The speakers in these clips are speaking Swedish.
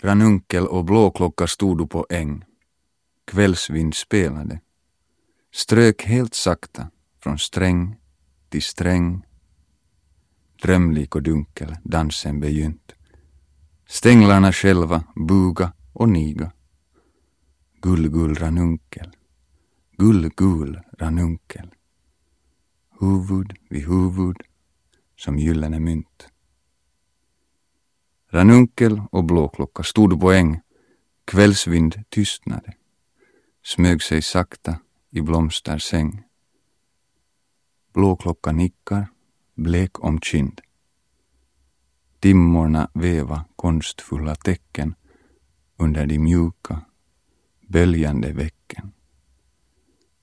ranunkel och blåklocka stod på äng. Kvällsvind spelade. Strök helt sakta från sträng till sträng. Drömlik och dunkel dansen begynt. Stänglarna själva buga och niga. Gullgull ranunkel. Gullgull ranunkel. Huvud vid huvud som gyllene mynt. Ranunkel och blåklocka stod på äng. Kvällsvind tystnade. Smög sig sakta i blomstersäng. Blåklocka nickar, blek om kind. Timmorna veva konstfulla tecken under de mjuka, böljande vecken.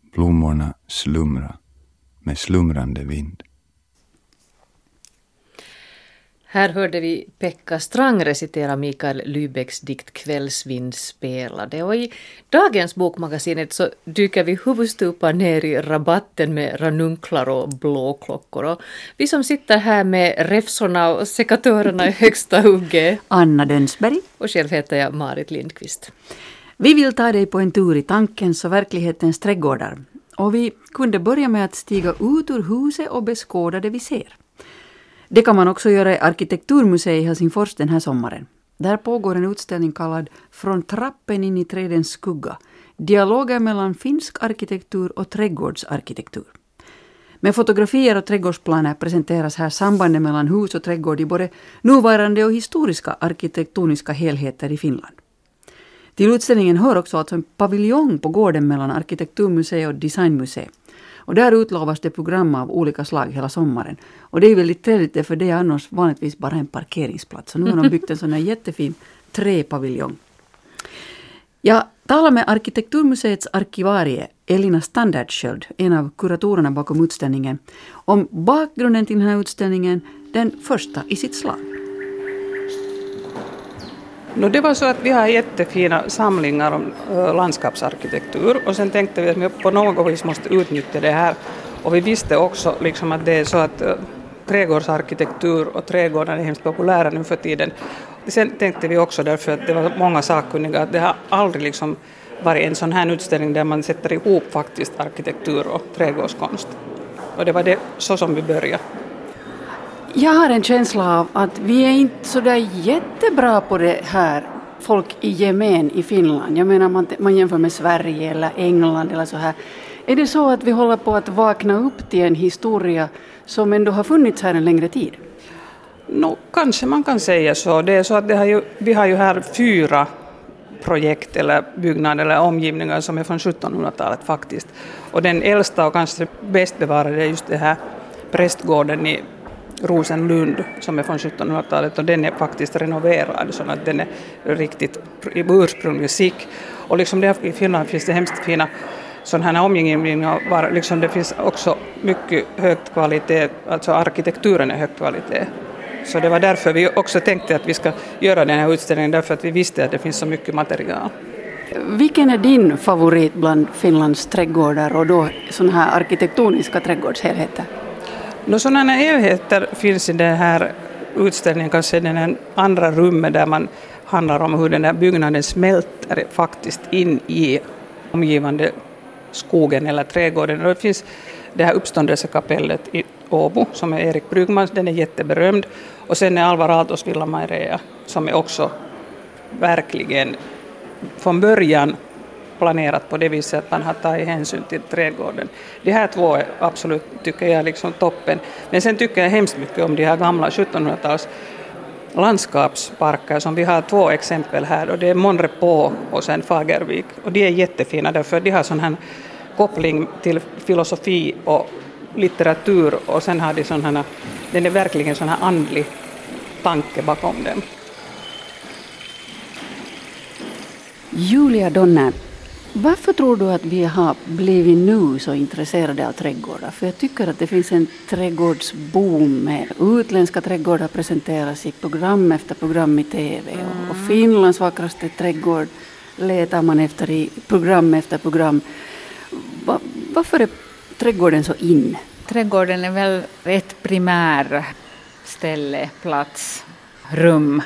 Blommorna slumra med slumrande vind. Här hörde vi Pekka Strang recitera Mikael Lybecks dikt Kvällsvind spelade och i dagens Bokmagasinet så dyker vi huvudstupa ner i rabatten med ranunklar och blåklockor. Och vi som sitter här med räfsorna och sekatörerna i högsta hugget. Anna Dönsberg. Och själv heter jag Marit Lindqvist. Vi vill ta dig på en tur i tankens och verklighetens trädgårdar. Och vi kunde börja med att stiga ut ur huset och beskåda det vi ser. Det kan man också göra i Arkitekturmuseet i Helsingfors den här sommaren. Där pågår en utställning kallad Från trappen in i trädens skugga. Dialoger mellan finsk arkitektur och trädgårdsarkitektur. Med fotografier och trädgårdsplaner presenteras här sambanden mellan hus och trädgård i både nuvarande och historiska arkitektoniska helheter i Finland. Till utställningen hör också alltså en paviljong på gården mellan Arkitekturmuseet och Designmuseet. Och där utlovas det program av olika slag hela sommaren. Och det är väldigt trevligt för det är annars vanligtvis bara en parkeringsplats. Så nu har de byggt en sån här jättefin träpaviljong. Jag talar med Arkitekturmuseets arkivarie Elina Standardsköld, en av kuratorerna bakom utställningen, om bakgrunden till den här utställningen, den första i sitt slag. No, det var så att vi har jättefina samlingar om landskapsarkitektur och sen tänkte vi att vi på något vis måste utnyttja det här och vi visste också liksom att det är så att trädgårdsarkitektur och trädgårdar är hemskt populära nu för tiden. Sen tänkte vi också därför att det var många sakkunniga att det har aldrig liksom varit en sån här utställning där man sätter ihop faktiskt arkitektur och trädgårdskonst. Och det var det så som vi började. Jag har en känsla av att vi är inte så där jättebra på det här, folk i gemen i Finland. Jag menar man, man jämför med Sverige eller England eller så här. Är det så att vi håller på att vakna upp till en historia som ändå har funnits här en längre tid? No, kanske man kan säga så. Det är så att har ju, vi har ju här fyra projekt eller byggnader eller omgivningar som är från 1700-talet faktiskt. Och den äldsta och kanske bäst bevarade är just det här prästgården i Rosenlund som är från 1700-talet och den är faktiskt renoverad så att den är riktigt ursprunglig skick. Och liksom det, i Finland finns det hemskt fina sådana här omgivningar, liksom det finns också mycket hög kvalitet, alltså arkitekturen är hög kvalitet. Så det var därför vi också tänkte att vi ska göra den här utställningen, därför att vi visste att det finns så mycket material. Vilken är din favorit bland Finlands trädgårdar och då sådana här arkitektoniska trädgårdshelheter? No, sådana helheter finns i den här utställningen, kanske i det andra rummet där man handlar om hur den här byggnaden smälter faktiskt in i omgivande skogen eller trädgården. Och det finns det här uppståndelsekapellet i Åbo som är Erik Brygmans, den är jätteberömd. Och sen är Alvar Aaltos Villa Mairea som är också verkligen från början planerat på det viset att man har tagit hänsyn till trädgården. De här två är absolut, tycker jag, liksom toppen. Men sen tycker jag hemskt mycket om de här gamla 1700-tals landskapsparker som vi har två exempel här och det är Monrepå och sen Fagervik och de är jättefina därför de har sån här koppling till filosofi och litteratur och sen har de sån här, den är verkligen sån här andlig tanke bakom dem. Julia Donner, varför tror du att vi har blivit nu så intresserade av trädgårdar? För jag tycker att det finns en trädgårdsboom med utländska trädgårdar presenteras i program efter program i TV mm. och Finlands vackraste trädgård letar man efter i program efter program. Va, varför är trädgården så in? Trädgården är väl ett primär ställe, plats, rum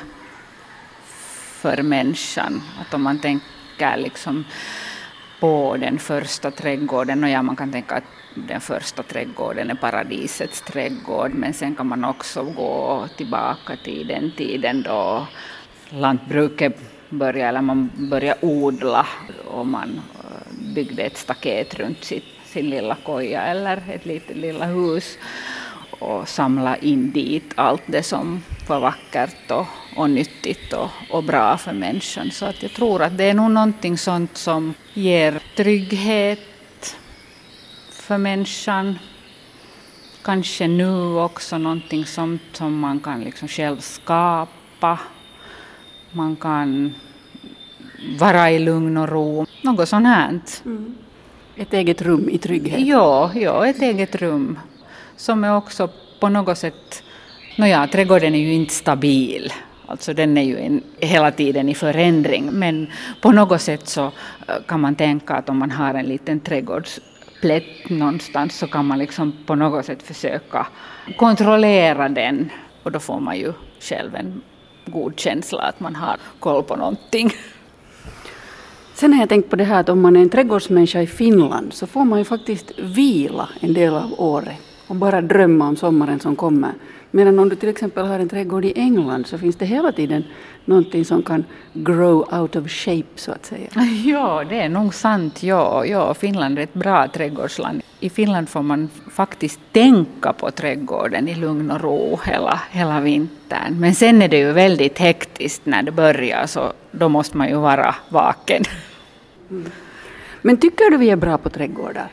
för människan. Att om man tänker liksom på den första trädgården, och ja man kan tänka att den första trädgården är paradisets trädgård, men sen kan man också gå tillbaka till den tiden då lantbruket började, eller man började odla och man eh, byggde ett staket runt sitt, sin lilla koja eller ett litet lilla hus och samla in dit allt det som var vackert och, och nyttigt och, och bra för människan. Så att jag tror att det är nog någonting sånt som ger trygghet för människan. Kanske nu också någonting sånt som man kan liksom själv skapa. Man kan vara i lugn och ro. Något sånt här. Mm. Ett eget rum i trygghet? Ja, ja, ett eget rum som är också på något sätt, nåja, trädgården är ju inte stabil. Alltså den är ju en, hela tiden i förändring, men på något sätt så eh, kan man tänka att om man har en liten trädgårdsplätt någonstans så kan man liksom på något sätt försöka kontrollera den och då får man ju själv en god känsla att man har koll på någonting. Sen har jag tänkt på det här att om man är en trädgårdsmänniska i Finland så får man ju faktiskt vila en del av året och bara drömma om sommaren som kommer. Medan om du till exempel har en trädgård i England så finns det hela tiden någonting som kan grow out of shape så att säga. Ja, det är nog sant. Ja, ja, Finland är ett bra trädgårdsland. I Finland får man faktiskt tänka på trädgården i lugn och ro hela, hela vintern. Men sen är det ju väldigt hektiskt när det börjar så då måste man ju vara vaken. Mm. Men tycker du vi är bra på trädgårdar?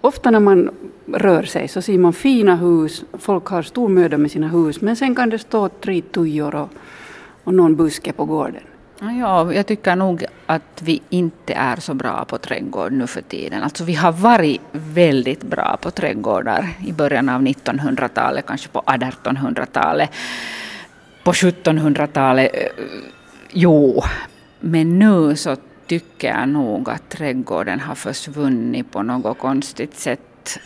Ofta när man rör sig så ser man fina hus, folk har stor möda med sina hus, men sen kan det stå tre tujor och, och någon buske på gården. Ja, jag tycker nog att vi inte är så bra på trädgård nu för tiden. Alltså vi har varit väldigt bra på trädgårdar i början av 1900-talet, kanske på 1800-talet. På 1700-talet, eh, jo. Men nu så tycker jag nog att trädgården har försvunnit på något konstigt sätt.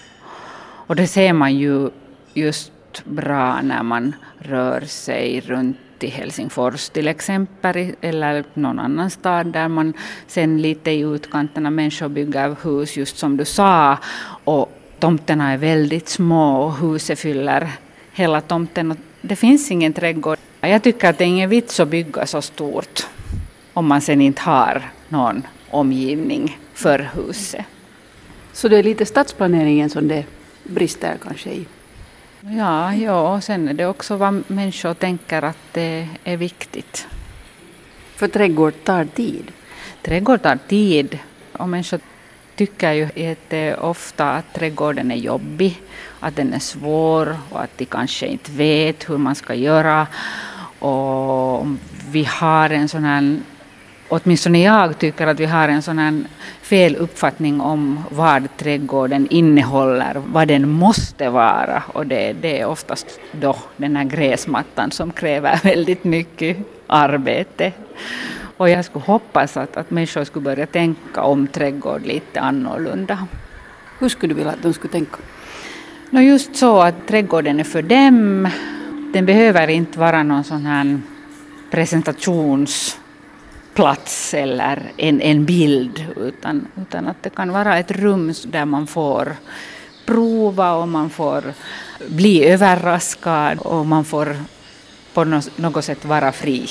Och det ser man ju just bra när man rör sig runt i Helsingfors till exempel, eller någon annan stad där man sen lite i utkanterna människor bygger hus, just som du sa, och tomterna är väldigt små och huset fyller hela tomten. Och det finns ingen trädgård. Jag tycker att det är ingen vits att bygga så stort om man sen inte har någon omgivning för huset. Så det är lite stadsplaneringen som det brister kanske i? Ja, ja, och sen är det också vad människor tänker att det är viktigt. För trädgård tar tid? Trädgård tar tid och människor tycker ju ofta att trädgården är jobbig, att den är svår och att de kanske inte vet hur man ska göra. Och vi har en sån här åtminstone jag tycker att vi har en sån här fel uppfattning om vad trädgården innehåller, vad den måste vara. Och det, det är oftast då den här gräsmattan som kräver väldigt mycket arbete. Och jag skulle hoppas att, att människor skulle börja tänka om trädgård lite annorlunda. Hur skulle du vilja att de skulle tänka? No just så att trädgården är för dem. Den behöver inte vara någon sån här presentations plats eller en, en bild, utan, utan att det kan vara ett rum där man får prova och man får bli överraskad och man får på något sätt vara fri.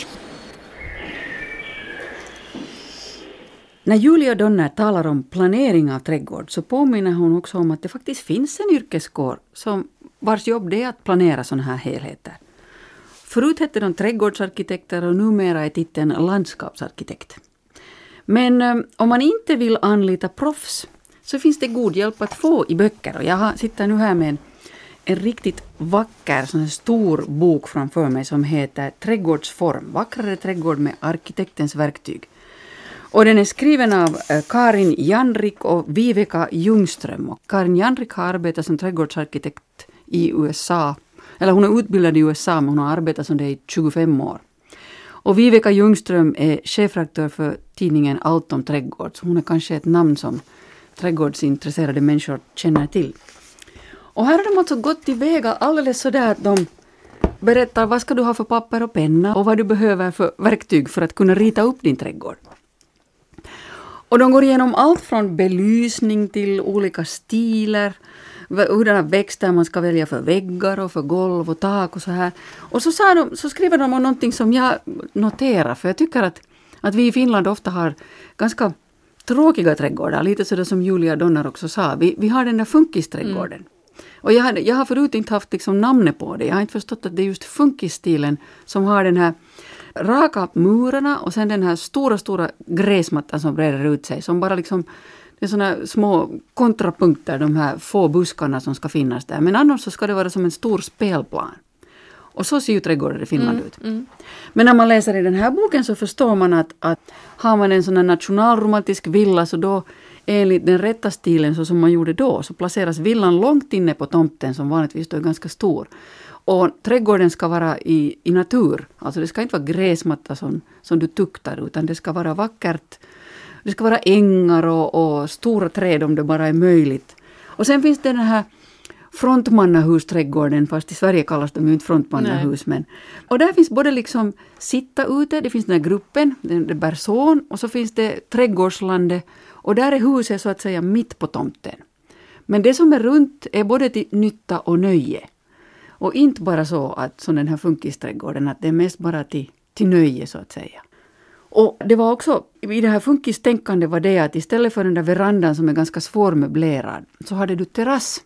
När Julia Donner talar om planering av trädgård så påminner hon också om att det faktiskt finns en yrkeskår som vars jobb det är att planera sådana här helheter. Förut hette de trädgårdsarkitekter och numera är titeln landskapsarkitekt. Men eh, om man inte vill anlita proffs så finns det god hjälp att få i böcker. Och jag sitter nu här med en, en riktigt vacker sån stor bok framför mig som heter Trädgårdsform, vackrare trädgård med arkitektens verktyg. Och den är skriven av eh, Karin Janrik och Viveka Ljungström. Och Karin Janrik har arbetat som trädgårdsarkitekt i USA eller hon är utbildad i USA men hon har arbetat som det i 25 år. Och Viveka Ljungström är chefredaktör för tidningen Allt om trädgård. Så hon är kanske ett namn som trädgårdsintresserade människor känner till. Och här har de alltså gått tillväga alldeles sådär att de berättar vad ska du ha för papper och penna och vad du behöver för verktyg för att kunna rita upp din trädgård. Och de går igenom allt från belysning till olika stilar, hurdana växter man ska välja för väggar och för golv och tak och så här. Och så, sa de, så skriver de om någonting som jag noterar, för jag tycker att, att vi i Finland ofta har ganska tråkiga trädgårdar, lite sådär som Julia Donner också sa. Vi, vi har den där funkisträdgården. Mm. Och jag, jag har förut inte haft liksom namnet på det. Jag har inte förstått att det är just funkisstilen som har den här raka murarna och sen den här stora, stora gräsmattan som breder ut sig. Som bara liksom, det är såna små kontrapunkter, de här få buskarna som ska finnas där. Men annars så ska det vara som en stor spelplan. Och så ser ju trädgårdar i Finland mm, ut. Mm. Men när man läser i den här boken så förstår man att, att har man en sån här nationalromantisk villa så då enligt den rätta stilen så som man gjorde då så placeras villan långt inne på tomten som vanligtvis då är ganska stor. Och trädgården ska vara i, i natur. Alltså det ska inte vara gräsmatta som, som du tuktar utan det ska vara vackert. Det ska vara ängar och, och stora träd om det bara är möjligt. Och sen finns det den här frontmannahusträdgården, fast i Sverige kallas de ju inte frontmannahus. Men, och där finns både liksom sitta ute, det finns den här gruppen, det bär son, och så finns det trädgårdslandet och där är huset så att säga mitt på tomten. Men det som är runt är både till nytta och nöje. Och inte bara så att som den här funkisträdgården, att det är mest bara till, till nöje så att säga. Och det var också, i det här funkistänkandet var det att istället för den där verandan som är ganska svårmöblerad, så hade du terrass.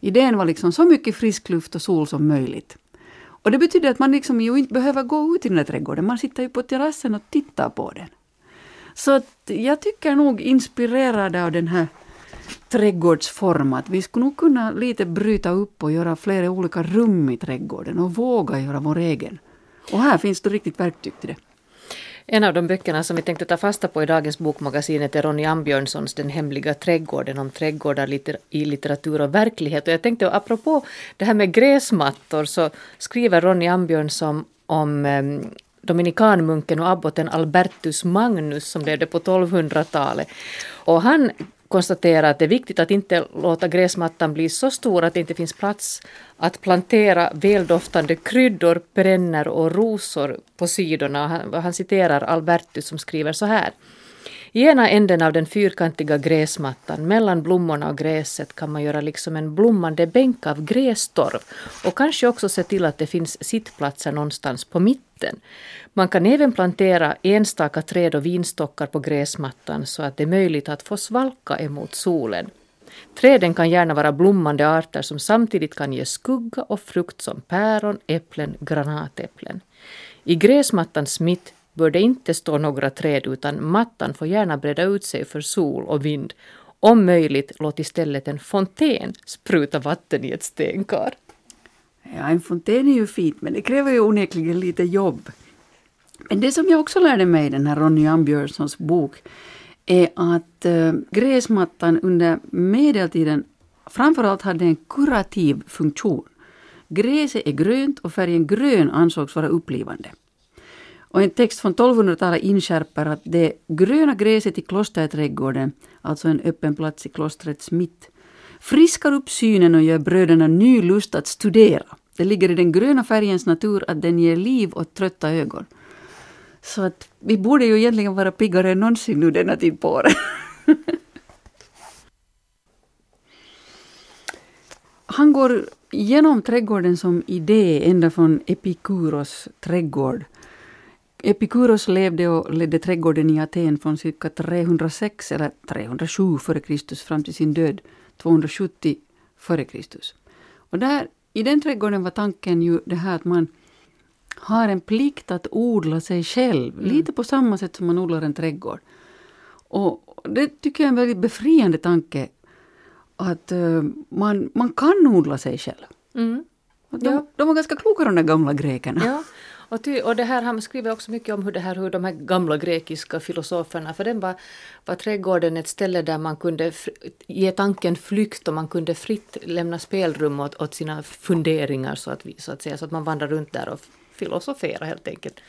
Idén var liksom så mycket frisk luft och sol som möjligt. Och det betyder att man liksom ju inte behöver gå ut i den där trädgården, man sitter ju på terrassen och tittar på den. Så att jag tycker nog inspirerad av den här trädgårdsform att vi skulle nog kunna lite bryta upp och göra flera olika rum i trädgården och våga göra vår egen. Och här finns det riktigt verktyg till det. En av de böckerna som vi tänkte ta fasta på i dagens bokmagasinet är Ronny Ambjörnssons Den hemliga trädgården om trädgårdar i litteratur och verklighet. Och jag tänkte apropå det här med gräsmattor så skriver Ronny Ambjörnsson om um, dominikanmunken och abboten Albertus Magnus som levde på 1200-talet. Och han konstaterar att det är viktigt att inte låta gräsmattan bli så stor att det inte finns plats att plantera väldoftande kryddor, perenner och rosor på sidorna. Han, han citerar Albertus som skriver så här. I ena änden av den fyrkantiga gräsmattan, mellan blommorna och gräset, kan man göra liksom en blommande bänk av grästorv och kanske också se till att det finns sittplatser någonstans på mitten. Man kan även plantera enstaka träd och vinstockar på gräsmattan så att det är möjligt att få svalka emot solen. Träden kan gärna vara blommande arter som samtidigt kan ge skugga och frukt som päron, äpplen, granatäpplen. I gräsmattans mitt bör det inte stå några träd utan mattan får gärna breda ut sig för sol och vind. Om möjligt låt istället en fontän spruta vatten i ett stenkar. Ja, en fontän är ju fint men det kräver ju onekligen lite jobb. Men det som jag också lärde mig i den här Ronny Ambjörnssons bok är att eh, gräsmattan under medeltiden framförallt hade en kurativ funktion. Gräset är grönt och färgen grön ansågs vara upplivande. Och en text från 1200-talet inskärper att det gröna gräset i klosterträdgården, alltså en öppen plats i klostrets mitt, friskar upp synen och gör bröderna ny lust att studera. Det ligger i den gröna färgens natur att den ger liv åt trötta ögon. Så att vi borde ju egentligen vara piggare än någonsin nu denna tid på året. Han går genom trädgården som idé ända från Epikuros trädgård Epikuros levde och ledde trädgården i Aten från cirka 306 eller 307 f.Kr. fram till sin död 270 f.Kr. Och där, i den trädgården var tanken ju det här att man har en plikt att odla sig själv, mm. lite på samma sätt som man odlar en trädgård. Och det tycker jag är en väldigt befriande tanke, att uh, man, man kan odla sig själv. Mm. De, ja. de var ganska kloka de där gamla grekerna. Ja. Och, ty, och det här, han skriver också mycket om hur, det här, hur de här gamla grekiska filosoferna, för den var, var trädgården ett ställe där man kunde ge tanken flykt och man kunde fritt lämna spelrum åt, åt sina funderingar så att, så att säga, så att man vandrar runt där och filosoferar helt enkelt.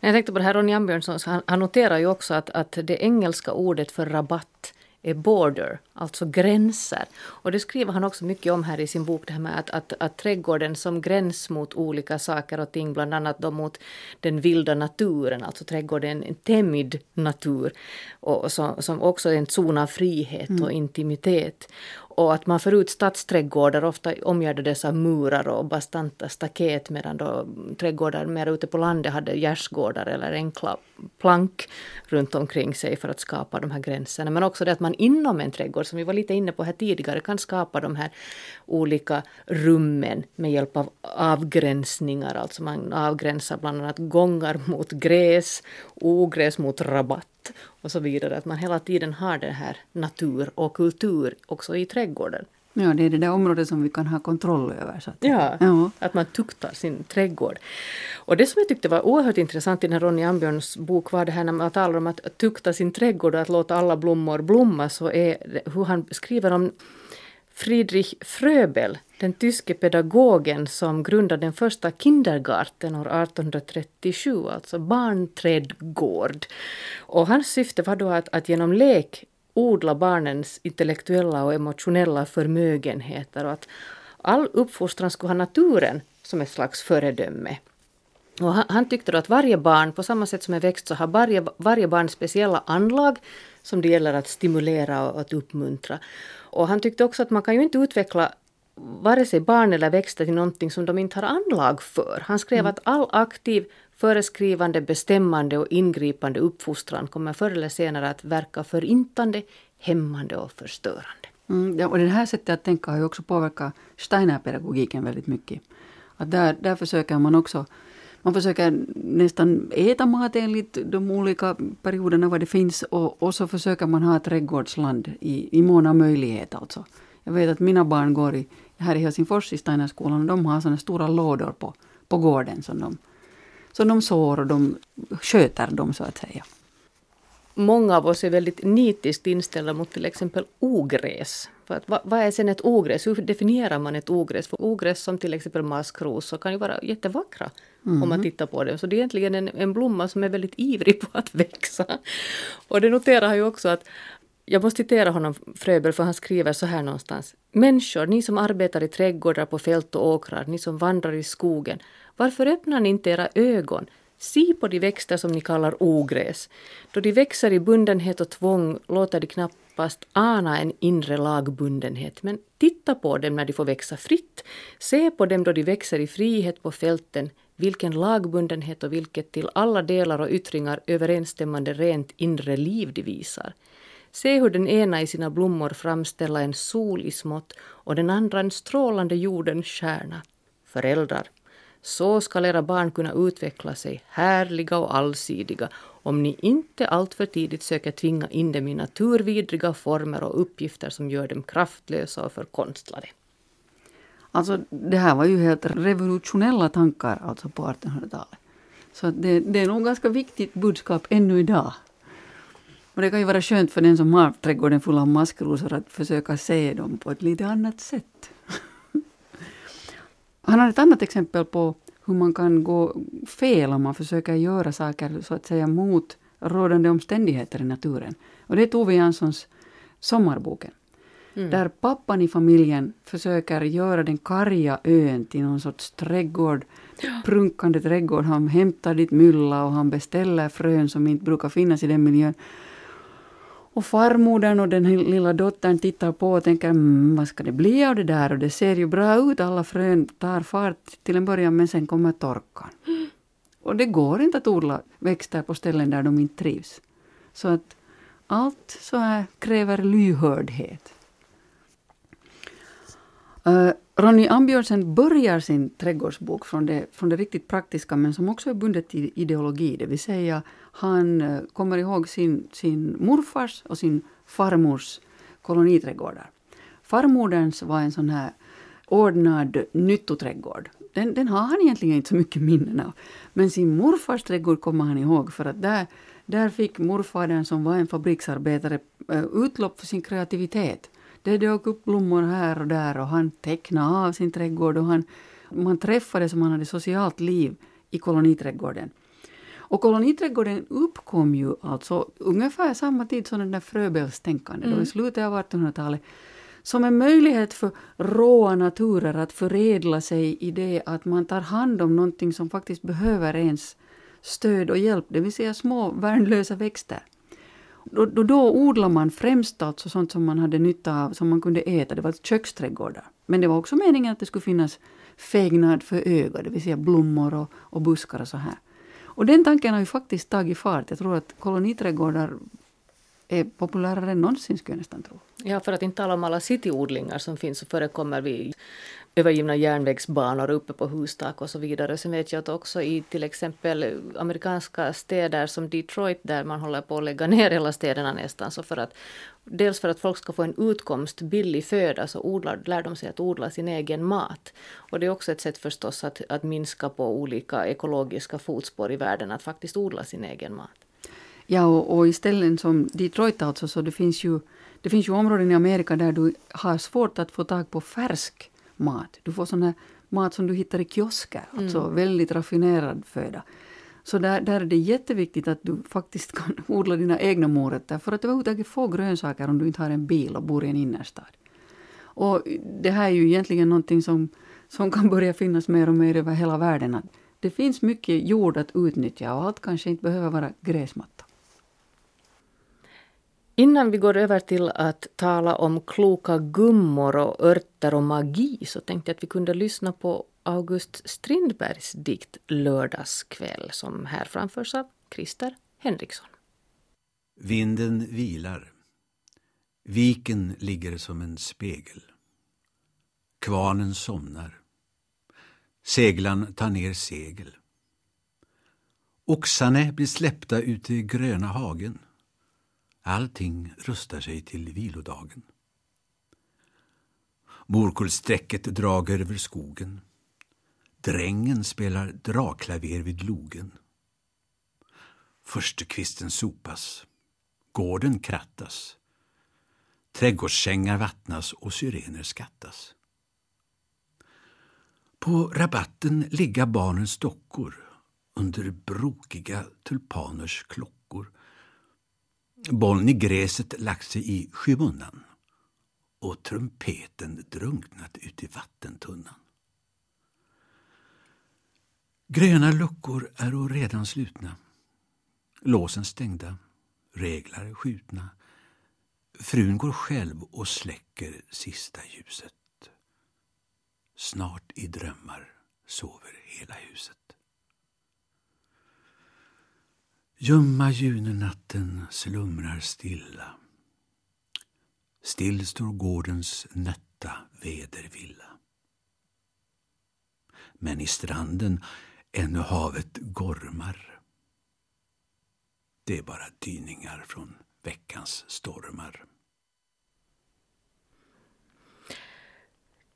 Jag tänkte på det här, Ronny Ambjörnsson, han, han noterar ju också att, att det engelska ordet för rabatt Eh, border, alltså gränser. Och det skriver han också mycket om här i sin bok, det här med att, att, att trädgården som gräns mot olika saker och ting, bland annat då mot den vilda naturen, alltså trädgården en tämjd natur, och som, som också är en zon av frihet och intimitet. Och att man förut stadsträdgårdar ofta omgärdades av murar och bastanta staket medan då trädgårdar mer ute på landet hade gärdsgårdar eller enkla plank runt omkring sig för att skapa de här gränserna. Men också det att man inom en trädgård, som vi var lite inne på här tidigare, kan skapa de här olika rummen med hjälp av avgränsningar. Alltså man avgränsar bland annat gångar mot gräs, ogräs mot rabatt och så vidare. Att man hela tiden har det här natur och kultur också i trädgården. Ja, det är det där området som vi kan ha kontroll över. Så att, Ja, ja. att man tuktar sin trädgård. Och det som jag tyckte var oerhört intressant i den här Ronny Ambjörns bok var det här när man talar om att tukta sin trädgård och att låta alla blommor blomma så är det, hur han skriver om Friedrich Fröbel, den tyske pedagogen som grundade den första kindergarten år 1837, alltså barnträdgård. Och hans syfte var då att, att genom lek odla barnens intellektuella och emotionella förmögenheter och att all uppfostran skulle ha naturen som ett slags föredöme. Och han, han tyckte då att varje barn, på samma sätt som en växt, så har varje, varje barn speciella anlag som det gäller att stimulera och att uppmuntra. Och han tyckte också att man kan ju inte utveckla vare sig barn eller växter till någonting som de inte har anlag för. Han skrev att all aktiv, föreskrivande, bestämmande och ingripande uppfostran kommer förr eller senare att verka förintande, hämmande och förstörande. Mm, ja, och det här sättet att tänka har ju också påverkat Steiner-pedagogiken väldigt mycket. Att där, där försöker man också man försöker nästan äta mat enligt de olika perioderna vad det finns och, och så försöker man ha trädgårdsland i, i mån av möjlighet alltså. Jag vet att mina barn går i, här i Helsingfors i Steinerskolan och de har sådana stora lådor på, på gården som de, som de sår och de sköter dem så att säga. Många av oss är väldigt nitiskt inställda mot till exempel ogräs. För att, vad, vad är sen ett ogräs? Hur definierar man ett ogräs? För ogräs som till exempel maskros så kan ju vara jättevackra om man tittar på dem. Så det är egentligen en, en blomma som är väldigt ivrig på att växa. Och det noterar han ju också att jag måste citera honom, Fröbel, för han skriver så här någonstans. Människor, ni som arbetar i trädgårdar, på fält och åkrar, ni som vandrar i skogen. Varför öppnar ni inte era ögon? Se på de växter som ni kallar ogräs. Då de växer i bundenhet och tvång låter de knappast ana en inre lagbundenhet. Men titta på dem när de får växa fritt. Se på dem då de växer i frihet på fälten. Vilken lagbundenhet och vilket till alla delar och yttringar överensstämmande rent inre liv de visar. Se hur den ena i sina blommor framställer en sol i smått och den andra en strålande jordens stjärna. Föräldrar, så skall era barn kunna utveckla sig härliga och allsidiga om ni inte alltför tidigt söker tvinga in dem i naturvidriga former och uppgifter som gör dem kraftlösa och förkonstlade. Alltså det här var ju helt revolutionella tankar alltså på 1800-talet. Så det, det är nog ganska viktigt budskap ännu idag. Och det kan ju vara skönt för den som har trädgården full av maskrosor att försöka se dem på ett lite annat sätt. Han har ett annat exempel på hur man kan gå fel om man försöker göra saker så att säga mot rådande omständigheter i naturen. Och det är Tove Janssons Sommarboken. Där pappan i familjen försöker göra den karga ön till någon sorts trädgård, prunkande trädgård. Han hämtar dit mylla och han beställer frön som inte brukar finnas i den miljön. Och farmodern och den lilla dottern tittar på och tänker mm, vad ska det bli av det där? Och det ser ju bra ut, alla frön tar fart till en början men sen kommer torkan. Och det går inte att odla växter på ställen där de inte trivs. Så att allt så här kräver lyhördhet. Uh, Ronny Ambjörnsen börjar sin trädgårdsbok från det, från det riktigt praktiska men som också är bundet till ideologi. Det vill säga han uh, kommer ihåg sin, sin morfars och sin farmors koloniträdgårdar. Farmoderns var en sån här ordnad nyttoträdgård. Den, den har han egentligen inte så mycket minnen av. Men sin morfars trädgård kommer han ihåg för att där, där fick morfadern som var en fabriksarbetare eh, utlopp för sin kreativitet. Det dök upp blommor här och där och han tecknade av sin trädgård och han, man träffades och man hade socialt liv i koloniträdgården. Och koloniträdgården uppkom ju alltså ungefär samma tid som den där fröbällstänkande, mm. då i slutet av 1800-talet som en möjlighet för råa naturer att förädla sig i det att man tar hand om någonting som faktiskt behöver ens stöd och hjälp, det vill säga små värnlösa växter. Då, då, då odlade man främst alltså sånt som man hade nytta av, som man kunde äta. Det var köksträdgårdar. Men det var också meningen att det skulle finnas fägnad för ögat, det vill säga blommor och, och buskar och så här. Och den tanken har ju faktiskt tagit fart. Jag tror att koloniträdgårdar är populärare än någonsin, skulle jag nästan tro. Ja, för att inte tala om alla cityodlingar som finns så förekommer vid övergivna järnvägsbanor uppe på hustak och så vidare. Sen vet jag att också i till exempel amerikanska städer som Detroit där man håller på att lägga ner hela städerna nästan. Så för att, dels för att folk ska få en utkomst, billig föda, så odlar, lär de sig att odla sin egen mat. Och det är också ett sätt förstås att, att minska på olika ekologiska fotspår i världen, att faktiskt odla sin egen mat. Ja, och, och i ställen som Detroit alltså, så det finns ju det finns ju områden i Amerika där du har svårt att få tag på färsk mat. Du får sån här mat som du hittar i kiosker, mm. alltså väldigt raffinerad föda. Så där, där är det jätteviktigt att du faktiskt kan odla dina egna morötter för att överhuvudtaget få grönsaker om du inte har en bil och bor i en innerstad. Och det här är ju egentligen någonting som, som kan börja finnas mer och mer över hela världen. Att det finns mycket jord att utnyttja och allt kanske inte behöver vara gräsmatta. Innan vi går över till att tala om kloka gummor och örter och magi så tänkte jag att vi kunde lyssna på August Strindbergs dikt Lördagskväll som här framförs av Christer Henriksson. Vinden vilar. Viken ligger som en spegel. Kvarnen somnar. Seglan tar ner segel. Oxarna blir släppta ute i gröna hagen. Allting rustar sig till vilodagen. Morkullsträcket drager över skogen. Drängen spelar dragklaver vid logen. Förstukvisten sopas. Gården krattas. Trädgårdssängar vattnas och syrener skattas. På rabatten ligga barnens dockor under brokiga tulpaners klockor bollen i gräset lagt sig i skymundan och trumpeten drunknat ut i vattentunnan. Gröna luckor är redan slutna. Låsen stängda, reglar skjutna. Frun går själv och släcker sista ljuset. Snart i drömmar sover hela huset. Ljumma junenatten slumrar stilla. Still står gårdens nötta vädervilla. Men i stranden ännu havet gormar. Det är bara dyningar från veckans stormar.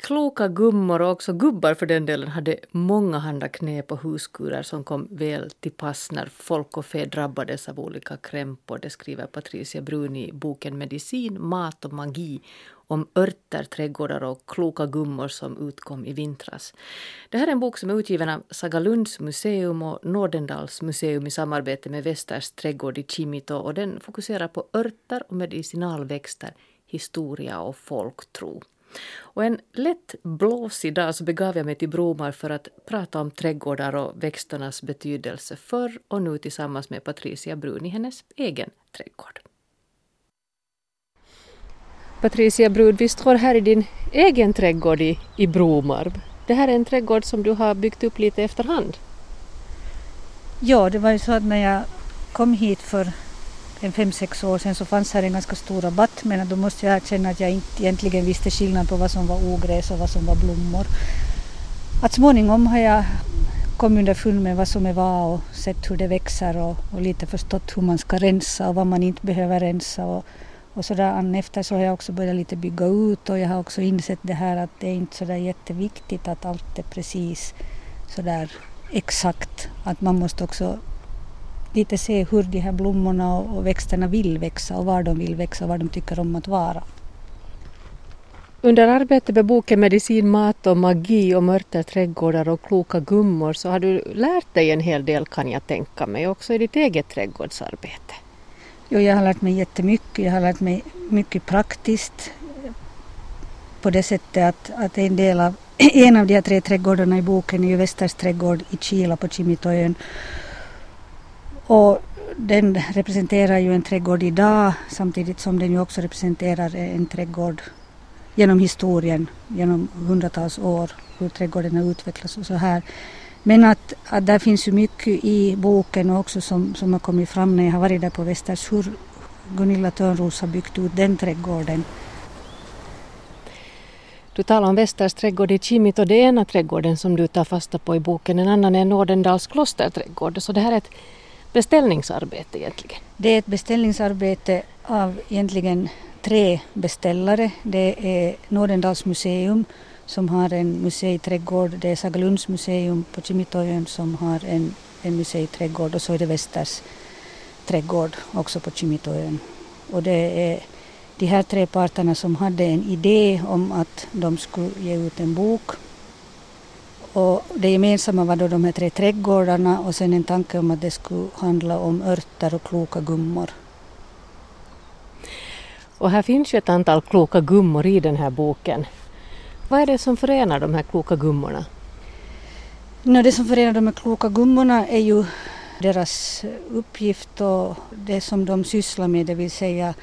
Kloka gummor och också gubbar för den delen hade många handa knep och huskurer som kom väl till pass när folk och fe drabbades av olika krämpor. Det skriver Patricia Brun i boken Medicin, mat och magi om örter, trädgårdar och kloka gummor som utkom i vintras. Det här är en bok som är utgiven av Sagalunds museum och Nordendals museum i samarbete med Västers trädgård i Kimito och den fokuserar på örter och medicinalväxter, historia och folktro. Och en lätt blåsig dag så begav jag mig till Bromar för att prata om trädgårdar och växternas betydelse förr och nu tillsammans med Patricia Brun i hennes egen trädgård. Patricia Brun, vi står här i din egen trädgård i, i Bromarb. Det här är en trädgård som du har byggt upp lite efterhand. Ja, det var ju så att när jag kom hit för en fem, sex år sedan så fanns här en ganska stor rabatt men då måste jag erkänna att jag inte egentligen visste skillnad på vad som var ogräs och vad som var blommor. Att småningom har jag kommit underfund med vad som är vad och sett hur det växer och, och lite förstått hur man ska rensa och vad man inte behöver rensa. Och, och sådär efter så har jag också börjat lite bygga ut och jag har också insett det här att det är inte sådär jätteviktigt att allt är precis sådär exakt. Att man måste också lite se hur de här blommorna och växterna vill växa och var de vill växa och var de tycker om att vara. Under arbetet med boken Medicin, mat och magi och mörter, trädgårdar och kloka gummor så har du lärt dig en hel del kan jag tänka mig också i ditt eget trädgårdsarbete. Jo, jag har lärt mig jättemycket. Jag har lärt mig mycket praktiskt på det sättet att, att en del av en av de här tre trädgårdarna i boken är ju Västers trädgård i Kila på Kimitoön. Och den representerar ju en trädgård idag samtidigt som den ju också representerar en trädgård genom historien, genom hundratals år, hur trädgården har utvecklats och så här. Men att, att där finns ju mycket i boken också som, som har kommit fram när jag har varit där på Västers, hur Gunilla Törnros har byggt ut den trädgården. Du talar om Västers trädgård i Kimit och det är ena trädgården som du tar fasta på i boken. En annan är Nordendals klosterträdgård. Så det här är ett beställningsarbete egentligen? Det är ett beställningsarbete av egentligen tre beställare. Det är Nordendals museum som har en museiträdgård. Det är Sagalunds museum på Kimitoön som har en, en museiträdgård och så är det Västers trädgård också på Kimitoön. Och det är de här tre parterna som hade en idé om att de skulle ge ut en bok. Och det gemensamma var då de här tre trädgårdarna och sen en tanke om att det skulle handla om örter och kloka gummor. Och här finns ju ett antal kloka gummor i den här boken. Vad är det som förenar de här kloka gummorna? No, det som förenar de här kloka gummorna är ju deras uppgift och det som de sysslar med, det vill säga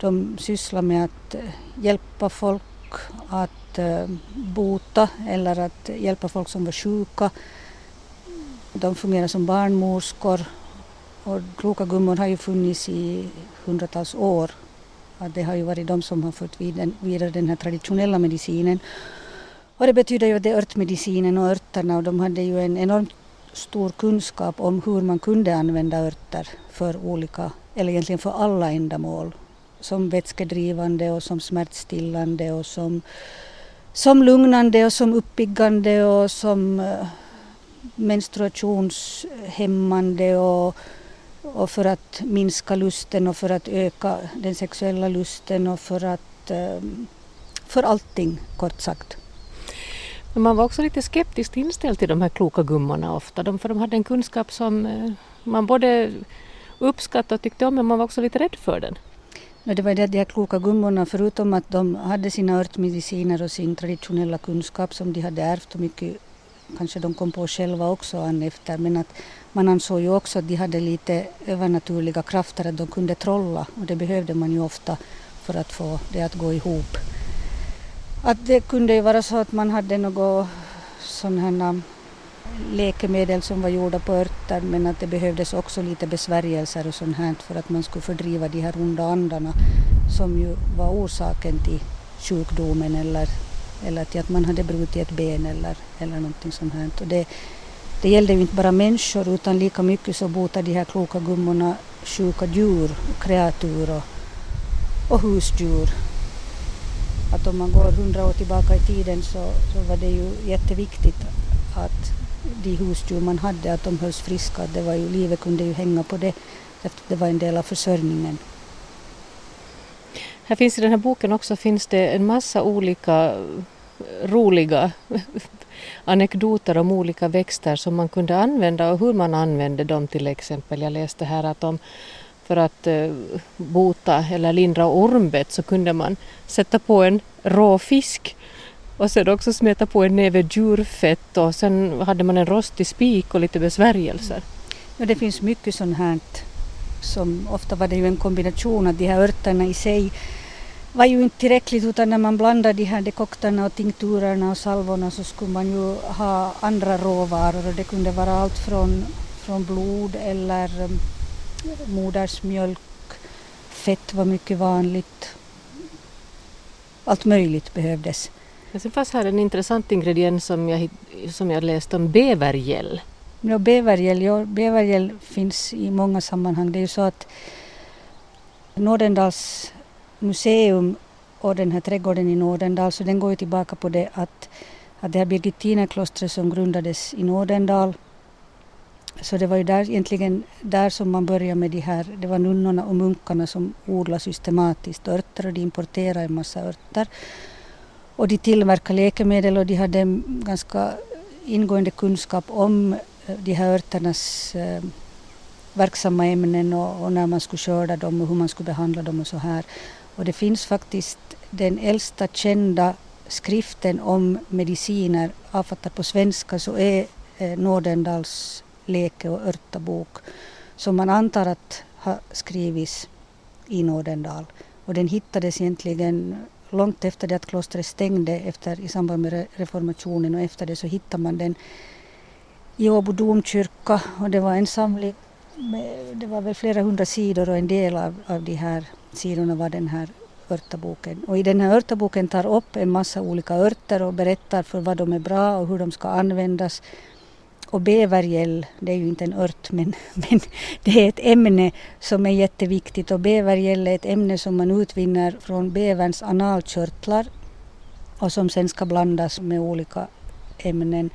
de sysslar med att eh, hjälpa folk att eh, bota eller att hjälpa folk som var sjuka. De fungerar som barnmorskor och kloka gummor har ju funnits i hundratals år. Det har ju varit de som har fört vidare den här traditionella medicinen. Och det betyder ju att det är örtmedicinen och örterna och de hade ju en enormt stor kunskap om hur man kunde använda örter för olika, eller egentligen för alla ändamål som vätskedrivande och som smärtstillande och som, som lugnande och som uppiggande och som eh, menstruationshämmande och, och för att minska lusten och för att öka den sexuella lusten och för att eh, för allting kort sagt. Men man var också lite skeptiskt inställd till de här kloka gummorna ofta, de, för de hade en kunskap som eh, man både uppskattade och tyckte om men man var också lite rädd för den. No, det var det att de här kloka gummorna, förutom att de hade sina örtmediciner och sin traditionella kunskap som de hade ärvt och mycket kanske de kom på själva också an efter, men att man ansåg ju också att de hade lite övernaturliga krafter, att de kunde trolla och det behövde man ju ofta för att få det att gå ihop. Att det kunde ju vara så att man hade något sån här läkemedel som var gjorda på örter men att det behövdes också lite besvärjelser och sånt här för att man skulle fördriva de här onda andarna som ju var orsaken till sjukdomen eller, eller till att man hade brutit ett ben eller, eller någonting sånt här. Och det, det gällde ju inte bara människor utan lika mycket så botade de här kloka gummorna sjuka djur, kreatur och, och husdjur. Att om man går hundra år tillbaka i tiden så, så var det ju jätteviktigt att de husdjur man hade, att de hölls friska. Det var ju, livet kunde ju hänga på det, eftersom det var en del av försörjningen. Här finns i den här boken också finns det en massa olika roliga anekdoter om olika växter som man kunde använda och hur man använde dem till exempel. Jag läste här att om för att eh, bota eller lindra ormbett så kunde man sätta på en rå fisk och sen också smeta på en näve djurfett och sen hade man en rostig spik och lite besvärjelser. Ja, det finns mycket sånt här som ofta var det ju en kombination av de här örterna i sig var ju inte tillräckligt utan när man blandade de här dekokterna och tinkturerna och salvorna så skulle man ju ha andra råvaror och det kunde vara allt från, från blod eller mm, modersmjölk, fett var mycket vanligt. Allt möjligt behövdes. Men sen fanns här en intressant ingrediens som jag, som jag läste om, bävergäll. Ja, bävergäll, ja, bävergäll finns i många sammanhang. Det är ju så att Nordendals museum och den här trädgården i Nordendal, så den går ju tillbaka på det att, att det här Birgittinerklostret som grundades i Nordendal så det var ju där, egentligen där som man började med de här, det var nunnorna och munkarna som odlade systematiskt örter och de importerade en massa örter. Och de tillverkar läkemedel och de hade en ganska ingående kunskap om eh, de här örternas eh, verksamma ämnen och, och, när man skulle skörda dem och hur man skulle behandla dem och så här. Och det finns faktiskt den äldsta kända skriften om mediciner avfattad på svenska så är eh, Nordendals läke och örtabok som man antar att har skrivits i Nordendal. Och den hittades egentligen långt efter det att klostret stängde efter, i samband med reformationen och efter det så hittade man den i Åbo domkyrka och det var en samling med, det var väl flera hundra sidor och en del av, av de här sidorna var den här örtaboken. Och i den här örtaboken tar upp en massa olika örter och berättar för vad de är bra och hur de ska användas. Och bävergäll, det är ju inte en ört men, men det är ett ämne som är jätteviktigt och bävergäll är ett ämne som man utvinner från bäverns analkörtlar och som sen ska blandas med olika ämnen.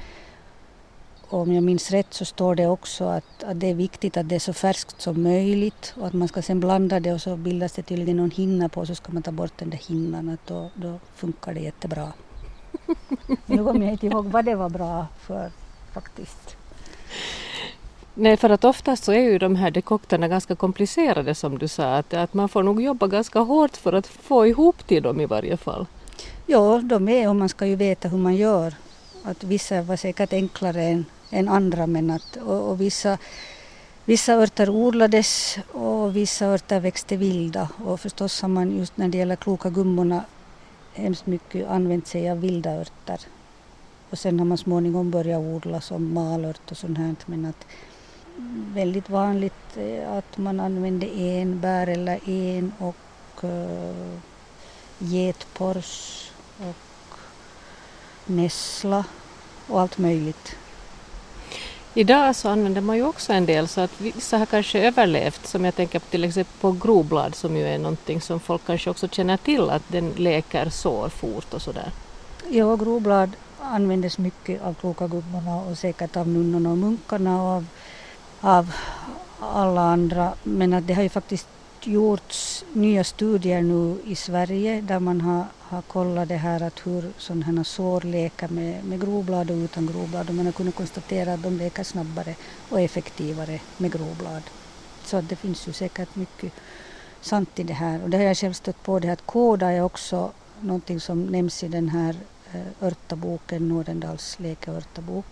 Och om jag minns rätt så står det också att, att det är viktigt att det är så färskt som möjligt och att man ska sen blanda det och så bildas det tydligen någon hinna på och så ska man ta bort den där hinnan och då, då funkar det jättebra. nu kommer jag inte ihåg vad det var bra för faktiskt. Nej, för att oftast så är ju de här dekokterna ganska komplicerade som du sa, att, att man får nog jobba ganska hårt för att få ihop till dem i varje fall. Ja, de är och man ska ju veta hur man gör. Att vissa var säkert enklare än, än andra men att, och, och vissa, vissa örter odlades och vissa örter växte vilda och förstås har man just när det gäller kloka gummorna hemskt mycket använt sig av vilda örter. Och sen har man småningom börjat odla som malört och sånt här. Men att väldigt vanligt att man använder enbär eller en och uh, getpors och nässla och allt möjligt. Idag så använder man ju också en del så att vissa har kanske överlevt som jag tänker på till exempel på groblad som ju är någonting som folk kanske också känner till att den läker sår fort och sådär. Ja, groblad användes mycket av kloka gummorna och säkert av nunnorna och munkarna och av, av alla andra. Men att det har ju faktiskt gjorts nya studier nu i Sverige där man har, har kollat det här att hur sådana här sår läker med, med groblad och utan groblad och man har kunnat konstatera att de läker snabbare och effektivare med groblad. Så det finns ju säkert mycket sant i det här och det har jag själv stött på det här att kåda är också någonting som nämns i den här örtaboken, Nordendals läkeörtabok.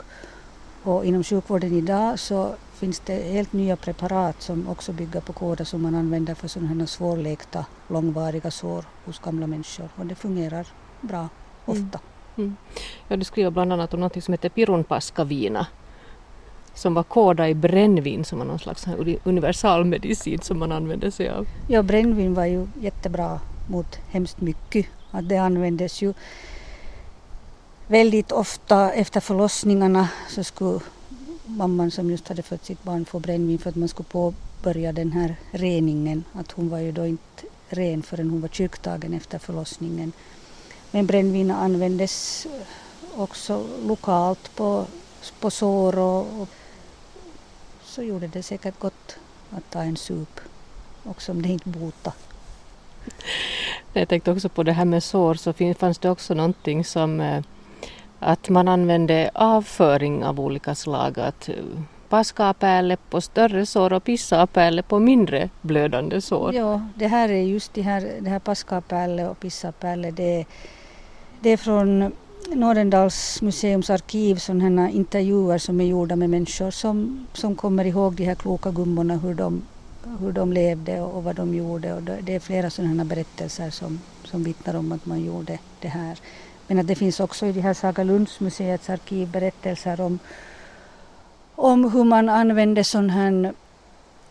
Och inom sjukvården idag så finns det helt nya preparat som också bygger på kåda som man använder för sådana här svårläkta långvariga sår hos gamla människor och det fungerar bra ofta. Mm. Mm. Ja, du skriver bland annat om något som heter pirunpaskavina som var kåda i brännvin som var någon slags universalmedicin som man använde sig av. Ja, brännvin var ju jättebra mot hemskt mycket. Att det användes ju väldigt ofta efter förlossningarna så skulle mamman som just hade fött sitt barn få brännvin för att man skulle påbörja den här reningen. Att hon var ju då inte ren förrän hon var kyrktagen efter förlossningen. Men brännvin användes också lokalt på, på sår och, och så gjorde det säkert gott att ta en sup också om det inte botade. Jag tänkte också på det här med sår så fanns det också någonting som eh, att man använde avföring av olika slag. Att eh, paska pärle på större sår och pissa pärle på mindre blödande sår. Ja, det här är just det här, det här paska pärle och pissa pärle. Det, det är från Nordendals museums arkiv sådana intervjuer som är gjorda med människor som, som kommer ihåg de här kloka gummorna, hur de, hur de levde och, och vad de gjorde. Och det är flera sådana berättelser som, som vittnar om att man gjorde det här. Men att det finns också i det här Sagalundsmuseets arkiv berättelser om, om hur man använde sån här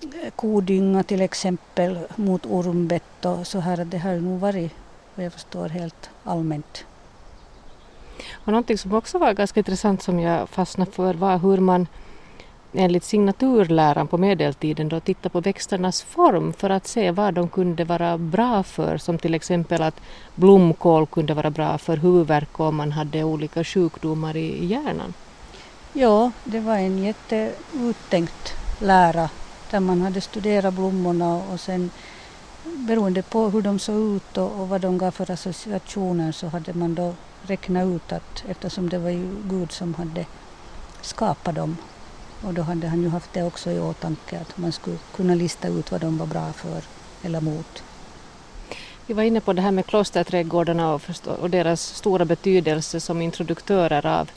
eh, kodynga till exempel mot ormbett och så här. Det har nog varit, vad jag förstår, helt allmänt. Och någonting som också var ganska intressant som jag fastnade för var hur man enligt signaturläran på medeltiden då titta på växternas form för att se vad de kunde vara bra för som till exempel att blomkål kunde vara bra för huvudvärk om man hade olika sjukdomar i hjärnan. Ja, det var en jätteuttänkt lära där man hade studerat blommorna och sen beroende på hur de såg ut och, och vad de gav för associationer så hade man då räknat ut att eftersom det var ju Gud som hade skapat dem och då hade han ju haft det också i åtanke att man skulle kunna lista ut vad de var bra för eller mot. Vi var inne på det här med klosterträdgårdarna och, och deras stora betydelse som introduktörer av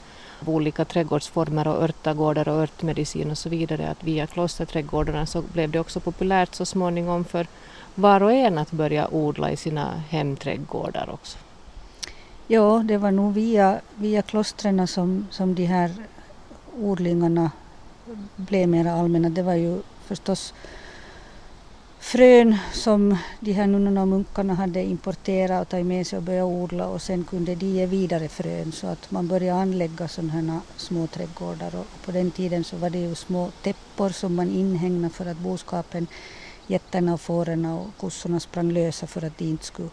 olika trädgårdsformer och örtagårdar och örtmedicin och så vidare. Att via klosterträdgårdarna så blev det också populärt så småningom för var och en att börja odla i sina hemträdgårdar också. Ja, det var nog via, via klostren som, som de här odlingarna blev mer allmänna. Det var ju förstås frön som de här nunnorna och munkarna hade importerat och tagit med sig och börjat odla och sen kunde de ge vidare frön så att man började anlägga sådana här små trädgårdar och på den tiden så var det ju små täppor som man inhägnade för att boskapen, getterna och fåren och kossorna sprang lösa för att de inte skulle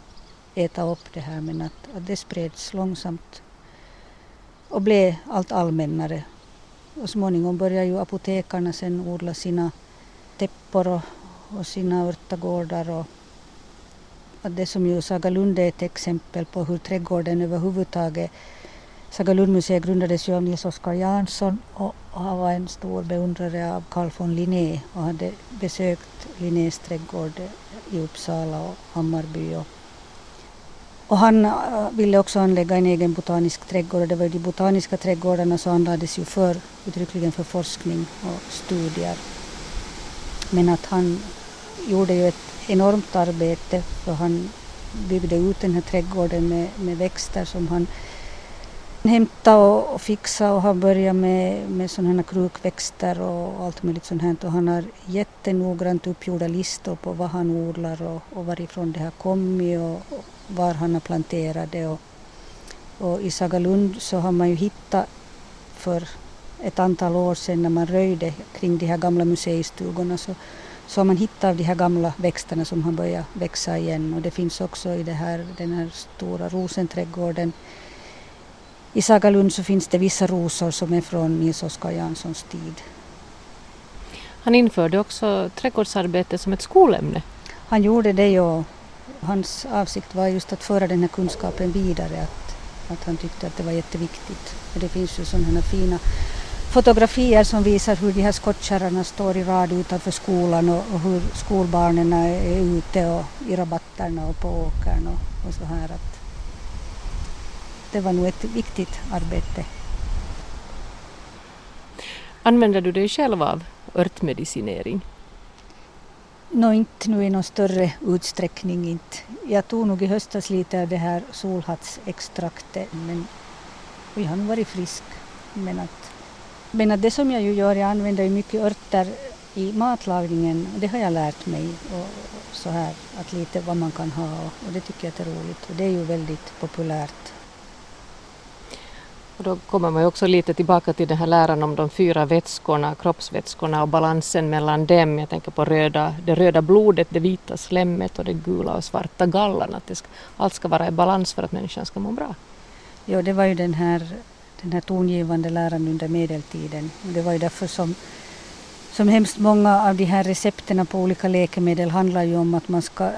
äta upp det här men att, att det spreds långsamt och blev allt allmännare. Och småningom började ju apotekarna sen odla sina täppor och och sina örtagårdar. Och och det som ju Sagalund är ett exempel på hur trädgården överhuvudtaget Sagalundmuseet grundades ju av Nils Oskar Jansson och, och han var en stor beundrare av Carl von Linné och hade besökt Linnés trädgård i Uppsala och Hammarby. Och, och han eh, ville också anlägga en egen botanisk trädgård och det var ju de botaniska trädgårdarna som anlades ju för, uttryckligen för forskning och studier. Men att han gjorde ju ett enormt arbete för han byggde ut den här trädgården med, med växter som han hämta och, och fixade och har börjat med, med sådana här krukväxter och allt möjligt sånt här. Och han har jättenoggrant uppgjorda listor på vad han odlar och, och varifrån det har kommit och, och var han har planterat det. Och, och i Sagalund så har man ju hittat för ett antal år sedan när man röjde kring de här gamla museistugorna så så har man hittat de här gamla växterna som har börjat växa igen och det finns också i det här, den här stora rosenträdgården i Sagalund så finns det vissa rosor som är från Nils Oskar Janssons tid. Han införde också trädgårdsarbete som ett skolämne. Han gjorde det och hans avsikt var just att föra den här kunskapen vidare. Att, att han tyckte att det var jätteviktigt. det finns ju sådana här fina fotografier som visar hur de här skottkärrarna står i rad utanför skolan och, och hur skolbarnen är ute och i rabatterna och på åkern och, och så här. Att det var nog ett viktigt arbete. Använder du dig själv av örtmedicinering? Nå, inte nu i någon större utsträckning. Inte. Jag tog nog i höstas lite av det här solhattsextraktet men jag har nog varit frisk. Men att men att det som jag ju gör, jag använder ju mycket örter i matlagningen. Det har jag lärt mig. Och så här, att lite vad man kan ha och det tycker jag är roligt. Och det är ju väldigt populärt. Och då kommer man ju också lite tillbaka till den här läran om de fyra vätskorna, kroppsvätskorna och balansen mellan dem. Jag tänker på röda, det röda blodet, det vita slemmet och det gula och svarta gallan. Att det ska, allt ska vara i balans för att människan ska må bra. Ja, det var ju den här den här tongivande läran under medeltiden. Och det var ju därför som, som hemskt många av de här recepterna på olika läkemedel handlar ju om att man ska,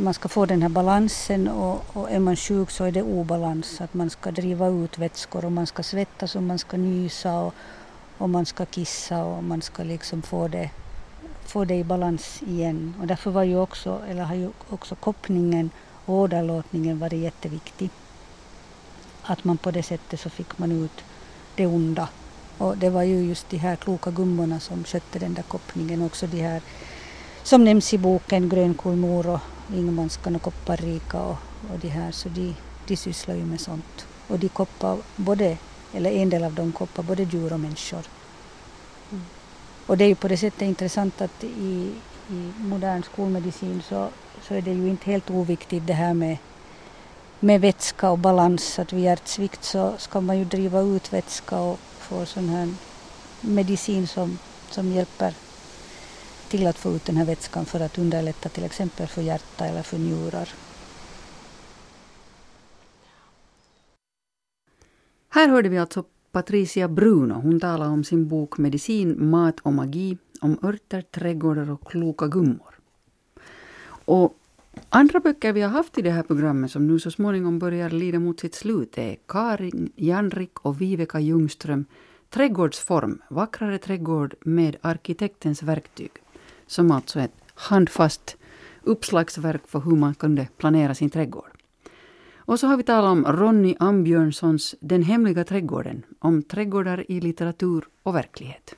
man ska få den här balansen och, och är man sjuk så är det obalans. Att man ska driva ut vätskor och man ska svettas och man ska nysa och, och man ska kissa och man ska liksom få det, få det i balans igen. Och därför var ju också, eller har ju också koppningen och åderlåtningen varit jätteviktig att man på det sättet så fick man ut det onda. Och det var ju just de här kloka gummorna som skötte den där koppningen. Också de här som nämns i boken Grönkolmor och Ingmanskan och Kopparrika och, och de här. Så de, de sysslar ju med sånt. Och de koppar både, eller en del av dem koppar både djur och människor. Mm. Och det är ju på det sättet intressant att i, i modern skolmedicin så, så är det ju inte helt oviktigt det här med med vätska och balans. Att vid hjärtsvikt så ska man ju driva ut vätska och få sån här medicin som, som hjälper till att få ut den här vätskan för att underlätta till exempel för hjärta eller för njurar. Här hörde vi alltså Patricia Bruno. Hon talar om sin bok Medicin, mat och magi, om örter, trädgårdar och kloka gummor. Och Andra böcker vi har haft i det här programmet som nu så småningom börjar lida mot sitt slut är Karin Janrik och Viveka Ljungström Trädgårdsform, vackrare trädgård med arkitektens verktyg. Som alltså är ett handfast uppslagsverk för hur man kunde planera sin trädgård. Och så har vi talat om Ronny Ambjörnssons Den hemliga trädgården, om trädgårdar i litteratur och verklighet.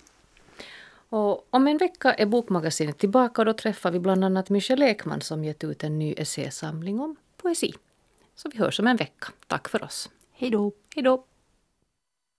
Och om en vecka är Bokmagasinet tillbaka och då träffar vi bland annat Michel Ekman som gett ut en ny essäsamling om poesi. Så vi hörs om en vecka. Tack för oss. Hej då! Hej då!